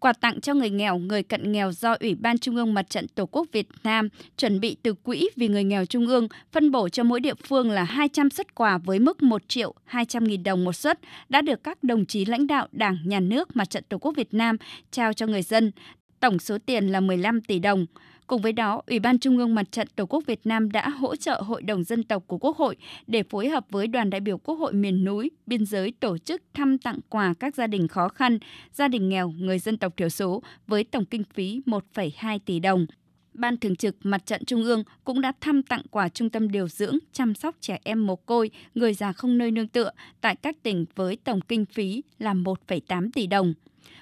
quà tặng cho người nghèo, người cận nghèo do Ủy ban Trung ương Mặt trận Tổ quốc Việt Nam chuẩn bị từ Quỹ vì người nghèo Trung ương phân bổ cho mỗi địa phương là 200 xuất quà với mức 1 triệu 200 nghìn đồng một suất đã được các đồng chí lãnh đạo Đảng, Nhà nước, Mặt trận Tổ quốc Việt Nam trao cho người dân. Tổng số tiền là 15 tỷ đồng. Cùng với đó, Ủy ban Trung ương Mặt trận Tổ quốc Việt Nam đã hỗ trợ Hội đồng Dân tộc của Quốc hội để phối hợp với đoàn đại biểu Quốc hội miền núi, biên giới tổ chức thăm tặng quà các gia đình khó khăn, gia đình nghèo, người dân tộc thiểu số với tổng kinh phí 1,2 tỷ đồng. Ban Thường trực Mặt trận Trung ương cũng đã thăm tặng quà trung tâm điều dưỡng, chăm sóc trẻ em mồ côi, người già không nơi nương tựa tại các tỉnh với tổng kinh phí là 1,8 tỷ đồng.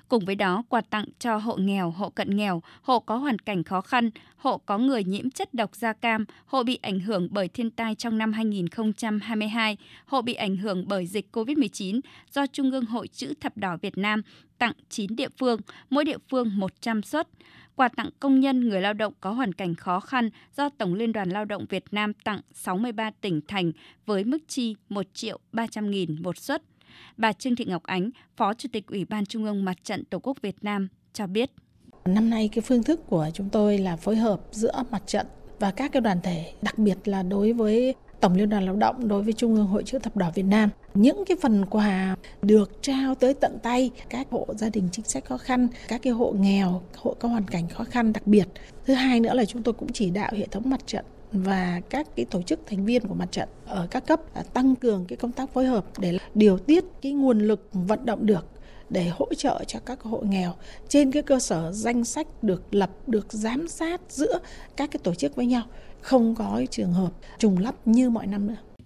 Cùng với đó, quà tặng cho hộ nghèo, hộ cận nghèo, hộ có hoàn cảnh khó khăn, hộ có người nhiễm chất độc da cam, hộ bị ảnh hưởng bởi thiên tai trong năm 2022, hộ bị ảnh hưởng bởi dịch COVID-19 do Trung ương Hội Chữ Thập Đỏ Việt Nam tặng 9 địa phương, mỗi địa phương 100 suất quà tặng công nhân người lao động có hoàn cảnh khó khăn do Tổng Liên đoàn Lao động Việt Nam tặng 63 tỉnh thành với mức chi 1 triệu 300 nghìn một suất. Bà Trương Thị Ngọc Ánh, Phó Chủ tịch Ủy ban Trung ương Mặt trận Tổ quốc Việt Nam cho biết. Năm nay cái phương thức của chúng tôi là phối hợp giữa mặt trận và các cái đoàn thể, đặc biệt là đối với Tổng Liên đoàn Lao động đối với Trung ương Hội chữ thập đỏ Việt Nam. Những cái phần quà được trao tới tận tay các hộ gia đình chính sách khó khăn, các cái hộ nghèo, hộ có hoàn cảnh khó khăn đặc biệt. Thứ hai nữa là chúng tôi cũng chỉ đạo hệ thống mặt trận và các cái tổ chức thành viên của mặt trận ở các cấp tăng cường cái công tác phối hợp để điều tiết cái nguồn lực vận động được, để hỗ trợ cho các hộ nghèo. Trên cái cơ sở danh sách được lập, được giám sát giữa các cái tổ chức với nhau, không có trường hợp trùng lắp như mọi năm nữa.